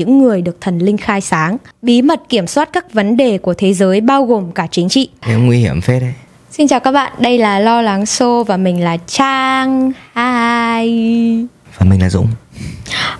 những người được thần linh khai sáng, bí mật kiểm soát các vấn đề của thế giới bao gồm cả chính trị. Nguy hiểm phết đấy. Xin chào các bạn, đây là Lo Lắng Show và mình là Trang. Hi. Và mình là Dũng.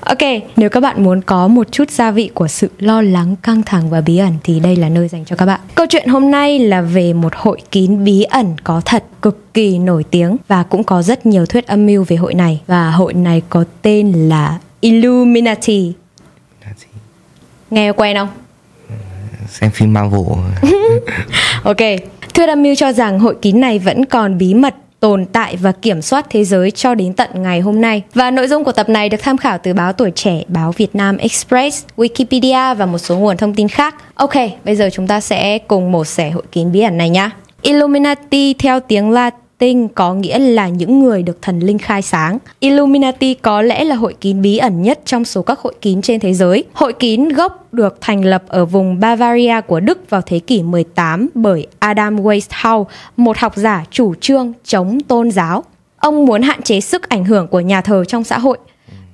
Ok, nếu các bạn muốn có một chút gia vị của sự lo lắng, căng thẳng và bí ẩn thì đây là nơi dành cho các bạn. Câu chuyện hôm nay là về một hội kín bí ẩn có thật cực kỳ nổi tiếng và cũng có rất nhiều thuyết âm mưu về hội này và hội này có tên là Illuminati. Nghe quen không? Xem phim Marvel. Ok, thuyết âm mưu cho rằng hội kín này vẫn còn bí mật tồn tại và kiểm soát thế giới cho đến tận ngày hôm nay. Và nội dung của tập này được tham khảo từ báo Tuổi Trẻ, báo Việt Nam Express, Wikipedia và một số nguồn thông tin khác. Ok, bây giờ chúng ta sẽ cùng mổ xẻ hội kín bí ẩn này nhá. Illuminati theo tiếng Latin có nghĩa là những người được thần linh khai sáng. Illuminati có lẽ là hội kín bí ẩn nhất trong số các hội kín trên thế giới. Hội kín gốc được thành lập ở vùng Bavaria của Đức vào thế kỷ 18 bởi Adam Weishaupt, một học giả chủ trương chống tôn giáo. Ông muốn hạn chế sức ảnh hưởng của nhà thờ trong xã hội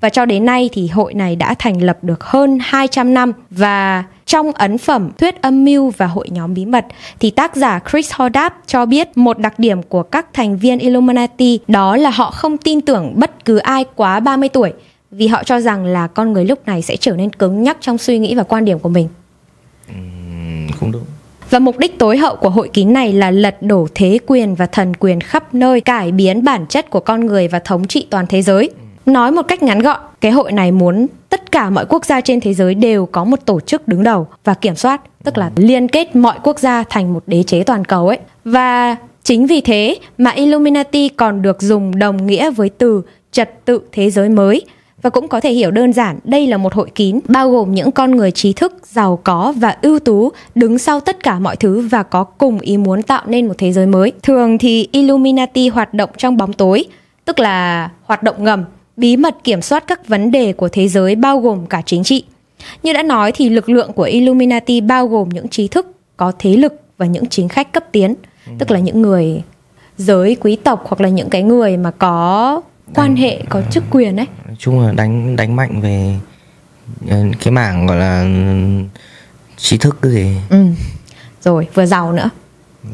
và cho đến nay thì hội này đã thành lập được hơn 200 năm và trong ấn phẩm Thuyết âm mưu và hội nhóm bí mật thì tác giả Chris Hordapp cho biết một đặc điểm của các thành viên Illuminati đó là họ không tin tưởng bất cứ ai quá 30 tuổi vì họ cho rằng là con người lúc này sẽ trở nên cứng nhắc trong suy nghĩ và quan điểm của mình. Cũng đúng. Và mục đích tối hậu của hội kín này là lật đổ thế quyền và thần quyền khắp nơi, cải biến bản chất của con người và thống trị toàn thế giới. Nói một cách ngắn gọn, cái hội này muốn tất cả mọi quốc gia trên thế giới đều có một tổ chức đứng đầu và kiểm soát, tức là liên kết mọi quốc gia thành một đế chế toàn cầu ấy. Và chính vì thế mà Illuminati còn được dùng đồng nghĩa với từ trật tự thế giới mới và cũng có thể hiểu đơn giản đây là một hội kín bao gồm những con người trí thức, giàu có và ưu tú đứng sau tất cả mọi thứ và có cùng ý muốn tạo nên một thế giới mới. Thường thì Illuminati hoạt động trong bóng tối, tức là hoạt động ngầm, bí mật kiểm soát các vấn đề của thế giới bao gồm cả chính trị. Như đã nói thì lực lượng của Illuminati bao gồm những trí thức có thế lực và những chính khách cấp tiến, tức là những người giới quý tộc hoặc là những cái người mà có quan hệ có chức quyền ấy Nói chung là đánh đánh mạnh về ờ, cái mảng gọi là trí thức cái gì ừ. rồi vừa giàu nữa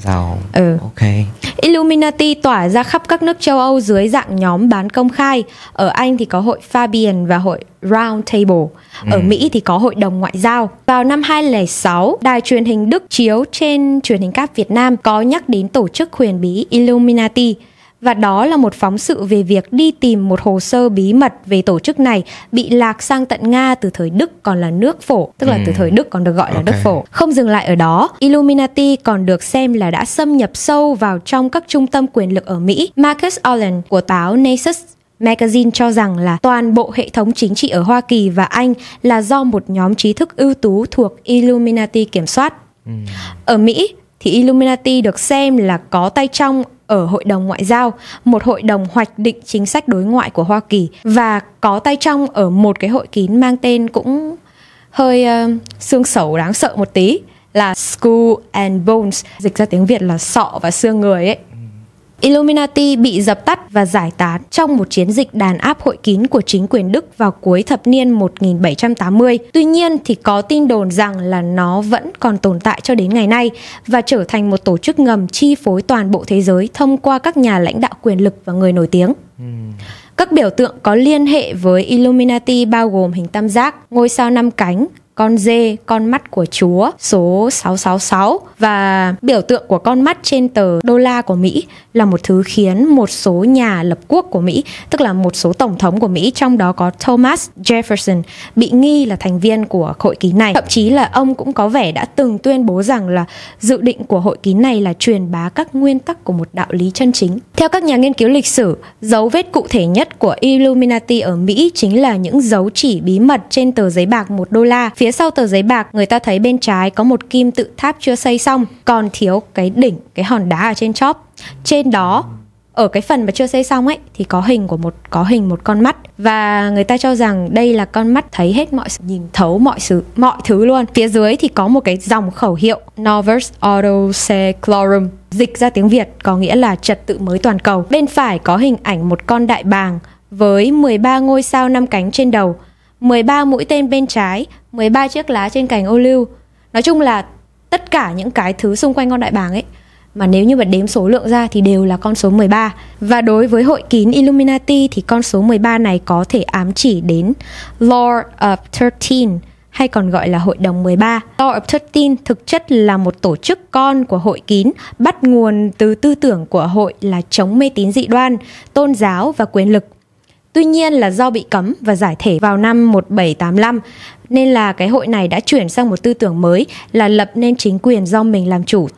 giàu Ừ. ok Illuminati tỏa ra khắp các nước châu Âu dưới dạng nhóm bán công khai. Ở Anh thì có hội Fabian và hội Round Table. Ở Mỹ thì có hội đồng ngoại giao. Vào năm 2006, đài truyền hình Đức chiếu trên truyền hình cáp Việt Nam có nhắc đến tổ chức huyền bí Illuminati. Và đó là một phóng sự về việc đi tìm một hồ sơ bí mật về tổ chức này bị lạc sang tận Nga từ thời Đức còn là nước phổ, tức là từ thời Đức còn được gọi là Ok. nước phổ. Không dừng lại ở đó, Illuminati còn được xem là đã xâm nhập sâu vào trong các trung tâm quyền lực ở Mỹ. Marcus Allen của táo Nexus Magazine cho rằng là toàn bộ hệ thống chính trị ở Hoa Kỳ và Anh là do một nhóm trí thức ưu tú thuộc Illuminati kiểm soát. Ở Mỹ thì Illuminati được xem là có tay trong ở Hội đồng Ngoại giao, một hội đồng hoạch định chính sách đối ngoại của Hoa Kỳ và có tay trong ở một cái hội kín mang tên cũng hơi uh, xương sầu đáng sợ một tí là School and Bones, dịch ra tiếng Việt là sọ và xương người ấy. Illuminati bị dập tắt và giải tán trong một chiến dịch đàn áp hội kín của chính quyền Đức vào cuối thập niên 1780. Tuy nhiên thì có tin đồn rằng là nó vẫn còn tồn tại cho đến ngày nay và trở thành một tổ chức ngầm chi phối toàn bộ thế giới thông qua các nhà lãnh đạo quyền lực và người nổi tiếng. Các biểu tượng có liên hệ với Illuminati bao gồm hình tam giác, ngôi sao năm cánh, con dê, con mắt của Chúa, số 666 và biểu tượng của con mắt trên tờ đô la của Mỹ là một thứ khiến một số nhà lập quốc của Mỹ, tức là một số tổng thống của Mỹ trong đó có Thomas Jefferson bị nghi là thành viên của hội ký này. Thậm chí là ông cũng có vẻ đã từng tuyên bố rằng là dự định của hội ký này là truyền bá các nguyên tắc của một đạo lý chân chính. Theo các nhà nghiên cứu lịch sử, dấu vết cụ thể nhất của Illuminati ở Mỹ chính là những dấu chỉ bí mật trên tờ giấy bạc một đô la. Phía sau tờ giấy bạc, người ta thấy bên trái có một kim tự tháp chưa xây xong, còn thiếu cái đỉnh, cái hòn đá ở trên chóp. Trên đó ở cái phần mà chưa xây xong ấy thì có hình của một có hình một con mắt. Và người ta cho rằng đây là con mắt thấy hết mọi sự nhìn thấu mọi sự mọi thứ luôn. Phía dưới thì có một cái dòng khẩu hiệu Novus Ordo Seclorum dịch ra tiếng Việt có nghĩa là trật tự mới toàn cầu. Bên phải có hình ảnh một con đại bàng với 13 ngôi sao năm cánh trên đầu. 13 mũi tên bên trái, 13 chiếc lá trên cành ô liu. Nói chung là tất cả những cái thứ xung quanh con đại bàng ấy mà nếu như mà đếm số lượng ra thì đều là con số 13. Và đối với hội kín Illuminati thì con số 13 này có thể ám chỉ đến Lord of 13 hay còn gọi là Hội đồng 13. Lord of 13 thực chất là một tổ chức con của hội kín, bắt nguồn từ tư tưởng của hội là chống mê tín dị đoan, tôn giáo và quyền lực. Tuy nhiên là do bị cấm và giải thể vào năm 1785 nên là cái hội này đã chuyển sang một tư tưởng mới là lập nên chính quyền do mình làm chủ.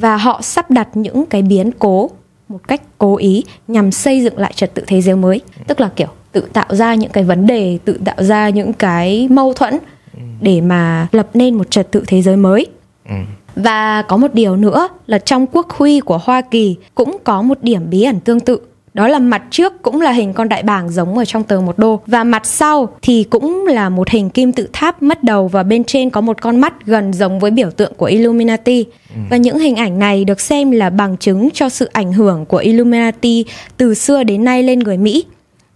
Và họ sắp đặt những cái biến cố một cách cố ý nhằm xây dựng lại trật tự thế giới mới. Tức là kiểu tự tạo ra những cái vấn đề tự tạo ra những cái mâu thuẫn để mà lập nên một trật tự thế giới mới. Ừ. và có một điều nữa là trong quốc huy của Hoa Kỳ cũng có một điểm bí ẩn tương tự. Đó là mặt trước cũng là hình con đại bàng giống ở trong tờ một đô và mặt sau thì cũng là một hình kim tự tháp mất đầu và bên trên có một con mắt gần giống với biểu tượng của Illuminati. Và những hình ảnh này được xem là bằng chứng cho sự ảnh hưởng của Illuminati từ xưa đến nay lên người Mỹ.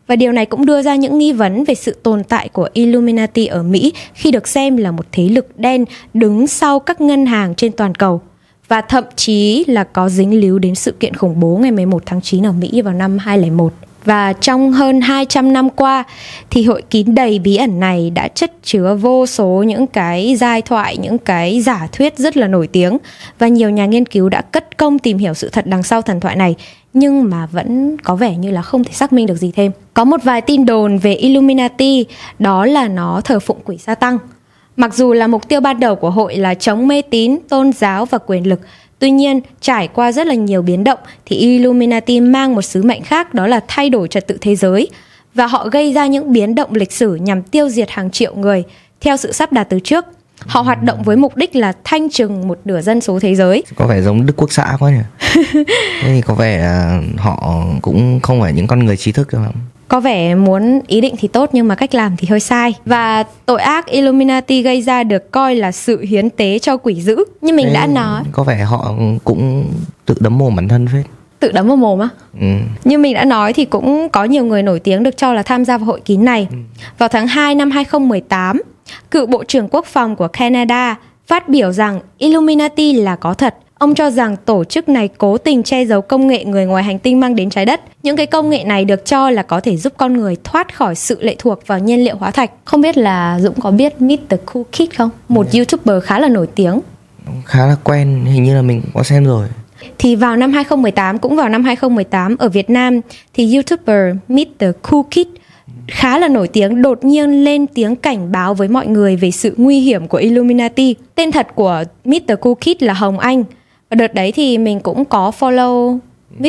Và điều này cũng đưa ra những nghi vấn về sự tồn tại của Illuminati ở Mỹ khi được xem là một thế lực đen đứng sau các ngân hàng trên toàn cầu. Và thậm chí là có dính líu đến sự kiện khủng bố ngày 11 tháng 9 ở Mỹ vào năm 2001. Và trong hơn 200 năm qua thì hội kín đầy bí ẩn này đã chất chứa vô số những cái giai thoại, những cái giả thuyết rất là nổi tiếng và nhiều nhà nghiên cứu đã cất công tìm hiểu sự thật đằng sau thần thoại này nhưng mà vẫn có vẻ như là không thể xác minh được gì thêm. Có một vài tin đồn về Illuminati đó là nó thờ phụng quỷ sa tăng. Mặc dù là mục tiêu ban đầu của hội là chống mê tín, tôn giáo và quyền lực, tuy nhiên trải qua rất là nhiều biến động thì Illuminati mang một sứ mệnh khác đó là thay đổi trật tự thế giới và họ gây ra những biến động lịch sử nhằm tiêu diệt hàng triệu người theo sự sắp đặt từ trước. Họ hoạt động với mục đích là thanh trừng một nửa dân số thế giới. Có vẻ giống Đức Quốc xã quá nhỉ Thế thì có vẻ là họ cũng không phải những con người trí thức đâu Có vẻ muốn ý định thì tốt nhưng mà cách làm thì hơi sai. Và tội ác Illuminati gây ra được coi là sự hiến tế cho quỷ dữ. Như mình Thế đã nói, Có vẻ họ cũng tự đấm mồm bản thân phết tự đấm vào mồm á. ừ. Như mình đã nói thì cũng có nhiều người nổi tiếng được cho là tham gia vào hội kín này. Vào tháng 2 năm 2018, cựu Bộ trưởng Quốc phòng của Canada phát biểu rằng Illuminati là có thật. Ông cho rằng tổ chức này cố tình che giấu công nghệ người ngoài hành tinh mang đến trái đất. Những cái công nghệ này được cho là có thể giúp con người thoát khỏi sự lệ thuộc vào nhiên liệu hóa thạch. Không biết là Dũng có biết Meet the Cool Kid không? Một YouTuber khá là nổi tiếng. Khá là quen Hình như là mình cũng có xem rồi Thì vào năm 2018 cũng vào năm 2018 ở Việt Nam thì YouTuber Meet the Cool Kid khá là nổi tiếng đột nhiên lên tiếng cảnh báo với mọi người về sự nguy hiểm của Illuminati. Tên thật của the Cool Kid là Hồng Anh. Và đợt đấy thì mình cũng có follow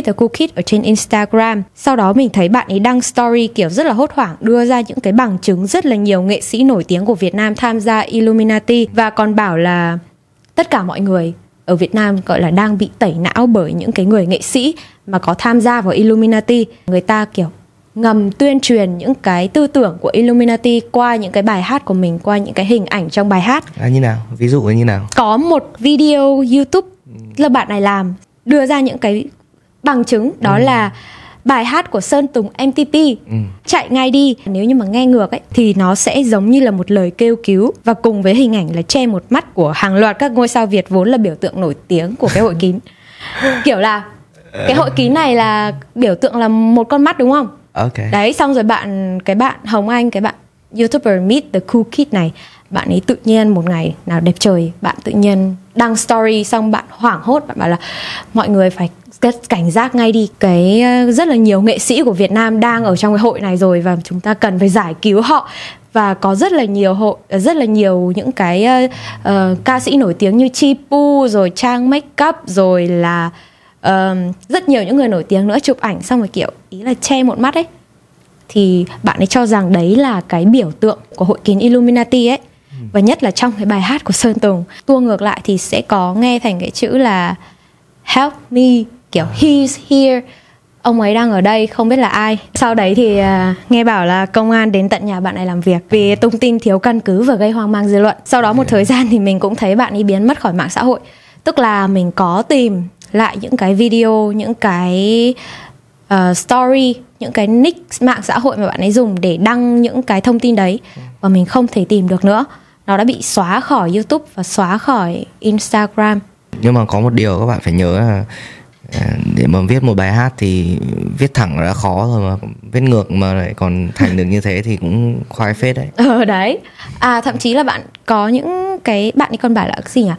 the Cool Kid ở trên Instagram. Sau đó mình thấy bạn ấy đăng story kiểu rất là hốt hoảng đưa ra những cái bằng chứng rất là nhiều nghệ sĩ nổi tiếng của Việt Nam tham gia Illuminati và còn bảo là tất cả mọi người ở Việt Nam gọi là đang bị tẩy não bởi những cái người nghệ sĩ mà có tham gia vào Illuminati. Người ta kiểu ngầm tuyên truyền những cái tư tưởng của Illuminati qua những cái bài hát của mình, qua những cái hình ảnh trong bài hát. là như nào ví dụ là như nào Có một video YouTube là bạn này làm đưa ra những cái bằng chứng đó là bài hát của Sơn Tùng MTP ừ. chạy ngay đi. Nếu như mà nghe ngược ấy thì nó sẽ giống như là một lời kêu cứu và cùng với hình ảnh là che một mắt của hàng loạt các ngôi sao Việt vốn là biểu tượng nổi tiếng của cái hội kín. Kiểu là cái hội kín này là biểu tượng là một con mắt đúng không? Ok. Đấy xong rồi bạn cái bạn Hồng Anh cái bạn youtuber Meet the Cool Kid này bạn ấy tự nhiên một ngày nào đẹp trời bạn tự nhiên đăng story xong bạn hoảng hốt bạn bảo là mọi người phải cảnh giác ngay đi cái ờ, rất là nhiều nghệ sĩ của Việt Nam đang ở trong cái hội này rồi và chúng ta cần phải giải cứu họ. Và có rất là nhiều hội ờ, rất là nhiều những cái uh, ca sĩ nổi tiếng như Chi Pu rồi Trang Makeup rồi là uh, rất nhiều những người nổi tiếng nữa chụp ảnh xong rồi kiểu ý là che một mắt ấy. Thì bạn ấy cho rằng đấy là cái biểu tượng của hội kín Illuminati ấy và nhất là trong cái bài hát của Sơn Tùng tua ngược lại thì sẽ có nghe thành cái chữ là help me kiểu he's here ông ấy đang ở đây không biết là ai. Sau đấy thì à, nghe bảo là công an đến tận nhà bạn này làm việc vì tung tin thiếu căn cứ và gây hoang mang dư luận. Sau đó một thời gian thì mình cũng thấy bạn ấy biến mất khỏi mạng xã hội. Tức là mình có tìm lại những cái video những cái uh, story những cái nick mạng xã hội mà bạn ấy dùng để đăng những cái thông tin đấy và mình không thể tìm được nữa nó đã bị xóa khỏi youtube và xóa khỏi instagram. Nhưng mà có một điều các bạn phải nhớ là à, để mà viết một bài hát thì viết thẳng đã khó rồi mà viết ngược mà lại còn thành được như thế thì cũng khoái phết đấy. Ờ đấy. À thậm chí là bạn có những cái bạn ấy còn bảo là cái gì nhỉ?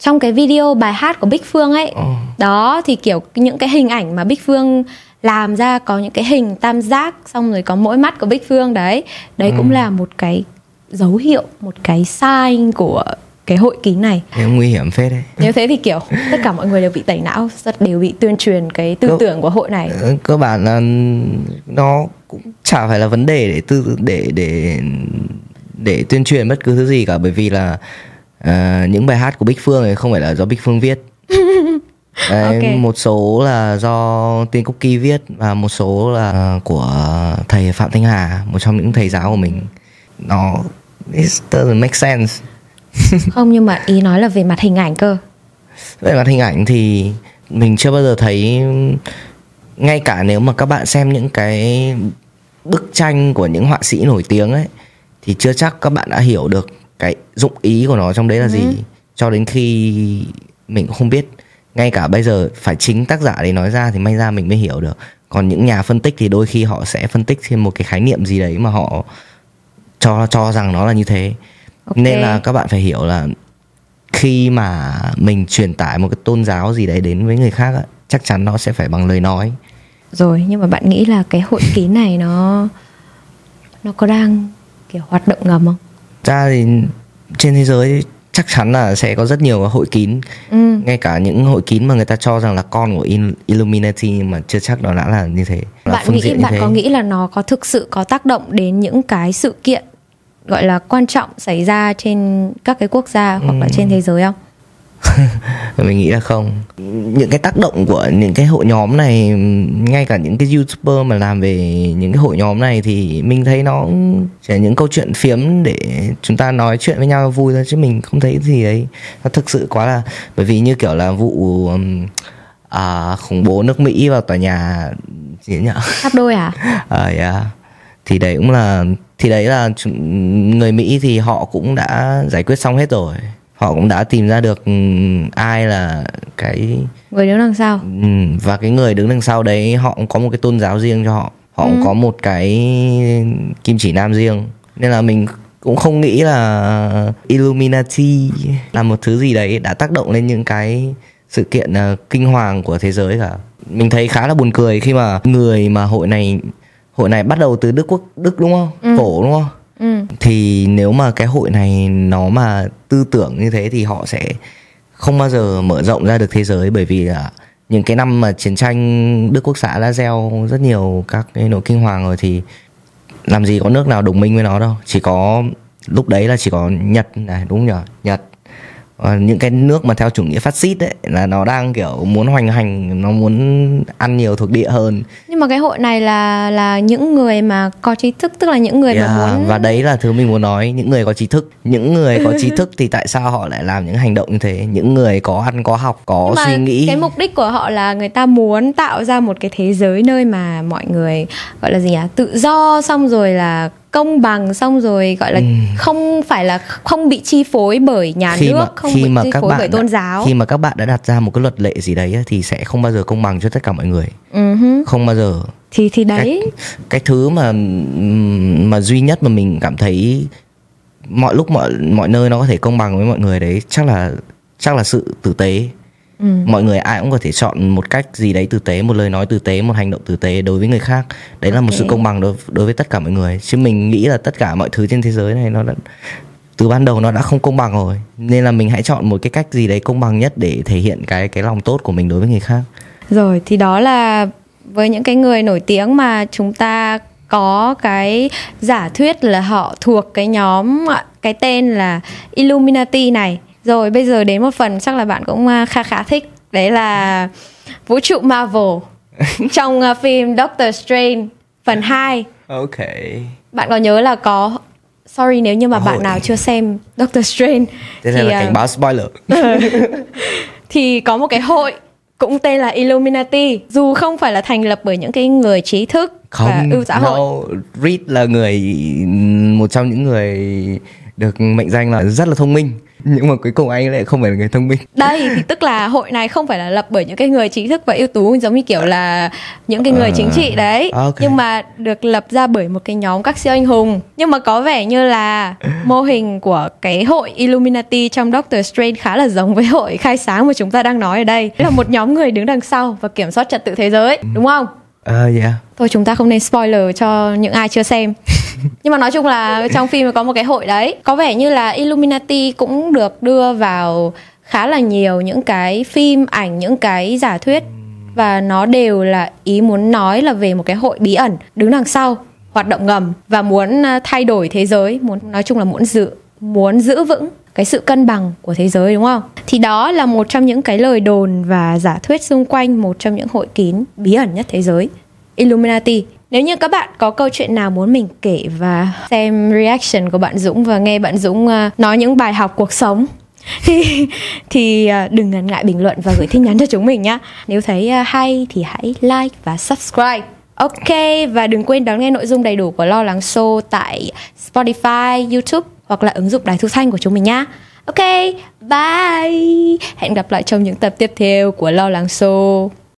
Trong cái video bài hát của Bích Phương ấy Ồ. đó thì kiểu những cái hình ảnh mà Bích Phương làm ra có những cái hình tam giác xong rồi có mỗi mắt của Bích Phương đấy. Đấy cũng là một cái dấu hiệu một cái sign của cái hội kín này thế nguy hiểm phết đấy nếu thế thì kiểu tất cả mọi người đều bị tẩy não rất đều bị tuyên truyền cái tư Đúng. tưởng của hội này Ờ, cơ bản là nó cũng chả phải là vấn đề để tư để để để tuyên truyền bất cứ thứ gì cả bởi vì là à, những bài hát của Bích Phương này không phải là do Bích Phương viết Đấy, Ok. một số là do Tiên Cookie viết và một số là của thầy Phạm Thanh Hà một trong những thầy giáo của mình nó it doesn't make sense. Không nhưng mà ý nói là về mặt hình ảnh cơ. Về mặt hình ảnh thì mình chưa bao giờ thấy ngay cả nếu mà các bạn xem những cái bức tranh của những họa sĩ nổi tiếng ấy thì chưa chắc các bạn đã hiểu được cái dụng ý của nó trong đấy là gì. Cho đến khi mình cũng không biết. Ngay cả bây giờ phải chính tác giả để nói ra thì may ra mình mới hiểu được. Còn những nhà phân tích thì đôi khi họ sẽ phân tích thêm một cái khái niệm gì đấy mà họ cho cho rằng nó là như thế. Ok. nên là các bạn phải hiểu là khi mà mình truyền tải một cái tôn giáo gì đấy đến với người khác á, chắc chắn nó sẽ phải bằng lời nói. Rồi nhưng mà bạn nghĩ là cái hội kín này nó nó có đang kiểu hoạt động ngầm không? Ra thì trên thế giới chắc chắn là sẽ có rất nhiều hội kín. Ừ. Ngay cả những hội kín mà người ta cho rằng là con của Il- Illuminati nhưng mà chưa chắc nó đã là như thế. Là bạn nghĩ bạn thế. có nghĩ là nó có thực sự có tác động đến những cái sự kiện gọi là quan trọng xảy ra trên các cái quốc gia hoặc là trên thế giới không? Mình nghĩ là không. Những cái tác động của những cái hội nhóm này ngay cả những cái youtuber mà làm về những cái hội nhóm này thì mình thấy nó chỉ là những câu chuyện phiếm để chúng ta nói chuyện với nhau vui thôi chứ mình không thấy gì đấy nó thực sự quá là bởi vì như kiểu là vụ um, à, khủng bố nước Mỹ vào tòa nhà gì nhỉ tháp đôi à? À, yeah. thì đấy cũng là thì đấy là người Mỹ thì họ cũng đã giải quyết xong hết rồi. Họ cũng đã tìm ra được ừm, ai là cái người đứng đằng sau. Ừm, và cái người đứng đằng sau đấy họ cũng có một cái tôn giáo riêng cho họ. Họ cũng có một cái kim chỉ nam riêng. Nên là mình cũng không nghĩ là Illuminati là một thứ gì đấy đã tác động lên những cái sự kiện ờ, kinh hoàng của thế giới cả. Mình thấy khá là buồn cười khi mà người mà hội này hội này bắt đầu từ Đức quốc Đức đúng không? Phổ đúng không? Ừ. Thì nếu mà cái hội này nó mà tư tưởng như thế thì họ sẽ không bao giờ mở rộng ra được thế giới bởi vì là những cái năm mà chiến tranh Đức Quốc xã đã gieo rất nhiều các cái nỗi kinh hoàng rồi thì làm gì có nước nào đồng minh với nó đâu. Chỉ có lúc đấy là chỉ có Nhật này đúng nhỉ? Nhật Ờ, những cái nước mà theo chủ nghĩa phát xít ấy là nó đang kiểu muốn hoành hành nó muốn ăn nhiều thuộc địa hơn. Nhưng mà cái hội này là là những người mà có trí thức tức là những người Yeah, mà muốn và đấy là thứ mình muốn nói những người có trí thức. Những người có trí thức thì tại sao họ lại làm những hành động như thế? Những người có ăn có học có Nhưng mà suy nghĩ. cái mục đích của họ là người ta muốn tạo ra một cái thế giới nơi mà mọi người gọi là gì nhỉ tự do xong rồi là công bằng xong rồi gọi là không phải là không bị chi phối bởi nhà khi nước mà không khi bị mà chi các phối bạn bởi tôn giáo. khi mà các bạn đã đặt ra một cái luật lệ gì đấy thì sẽ không bao giờ công bằng cho tất cả mọi người. Ừ hứ. không bao giờ. Thì thì đấy. cái thứ mà mà duy nhất mà mình cảm thấy mọi lúc mọi mọi nơi nó có thể công bằng với mọi người đấy chắc là chắc là sự tử tế Ừ. mọi người ai cũng có thể chọn một cách gì đấy tử tế một lời nói tử tế một hành động tử tế đối với người khác. Đấy là một sự công bằng đối, đối với tất cả mọi người. Chứ mình nghĩ là tất cả mọi thứ trên thế giới này nó đã từ ban đầu nó đã không công bằng rồi. Nên là mình hãy chọn một cái cách gì đấy công bằng nhất để thể hiện cái cái lòng tốt của mình đối với người khác. Rồi thì đó là với những cái người nổi tiếng mà chúng ta có cái giả thuyết là họ thuộc cái nhóm cái tên là Illuminati này. Rồi bây giờ đến một phần chắc là bạn cũng à, khá khá thích. Đấy là vũ trụ Marvel trong à, phim Doctor Strange phần 2. ok Bạn có nhớ là có Sorry nếu như mà bạn Hội. nào chưa xem Doctor Strange thế thì, là à, cảnh báo spoiler thì có một cái hội cũng tên là Illuminati dù không phải là thành lập bởi những cái người trí thức không và ưu xã hội Reed là người một trong những người được mệnh danh là rất là thông minh nhưng mà cuối cùng anh lại không phải là người thông minh. Đây thì tức là hội này không phải là lập bởi những cái người trí thức và ưu tú giống như kiểu là những cái người À, chính trị đấy. Ok. nhưng mà được lập ra bởi một cái nhóm các siêu anh hùng. Nhưng mà có vẻ như là mô hình của cái hội Illuminati trong Doctor Strange khá là giống với hội khai sáng mà chúng ta đang nói ở đây. Là một nhóm người đứng đằng sau và kiểm soát trật tự thế giới đúng không? Ờ yeah Thôi chúng ta không nên spoiler cho những ai chưa xem nhưng mà nói chung là trong phim có một cái hội đấy Có vẻ như là Illuminati cũng được đưa vào khá là nhiều những cái phim ảnh, những cái giả thuyết Và nó đều là ý muốn nói là về một cái hội bí ẩn đứng đằng sau Hoạt động ngầm và muốn ờ, thay đổi thế giới muốn Nói chung là muốn giữ muốn giữ vững cái sự cân bằng của thế giới đúng không? Thì đó là một trong những cái lời đồn và giả thuyết xung quanh một trong những hội kín bí ẩn nhất thế giới. Illuminati. Nếu như các bạn có câu chuyện nào muốn mình kể và xem reaction của bạn Dũng và nghe bạn Dũng ờ, nói những bài học cuộc sống thì thì ờ, đừng ngần ngại bình luận và gửi tin nhắn cho chúng mình nhé. Nếu thấy ờ, hay thì hãy like và subscribe. Ok và đừng quên đón nghe nội dung đầy đủ của Lo Lắng Show tại Spotify, YouTube hoặc là ứng dụng đài thu thanh của chúng mình nhá. Ok, bye. Hẹn gặp lại trong những tập tiếp theo của Lo Lắng Show.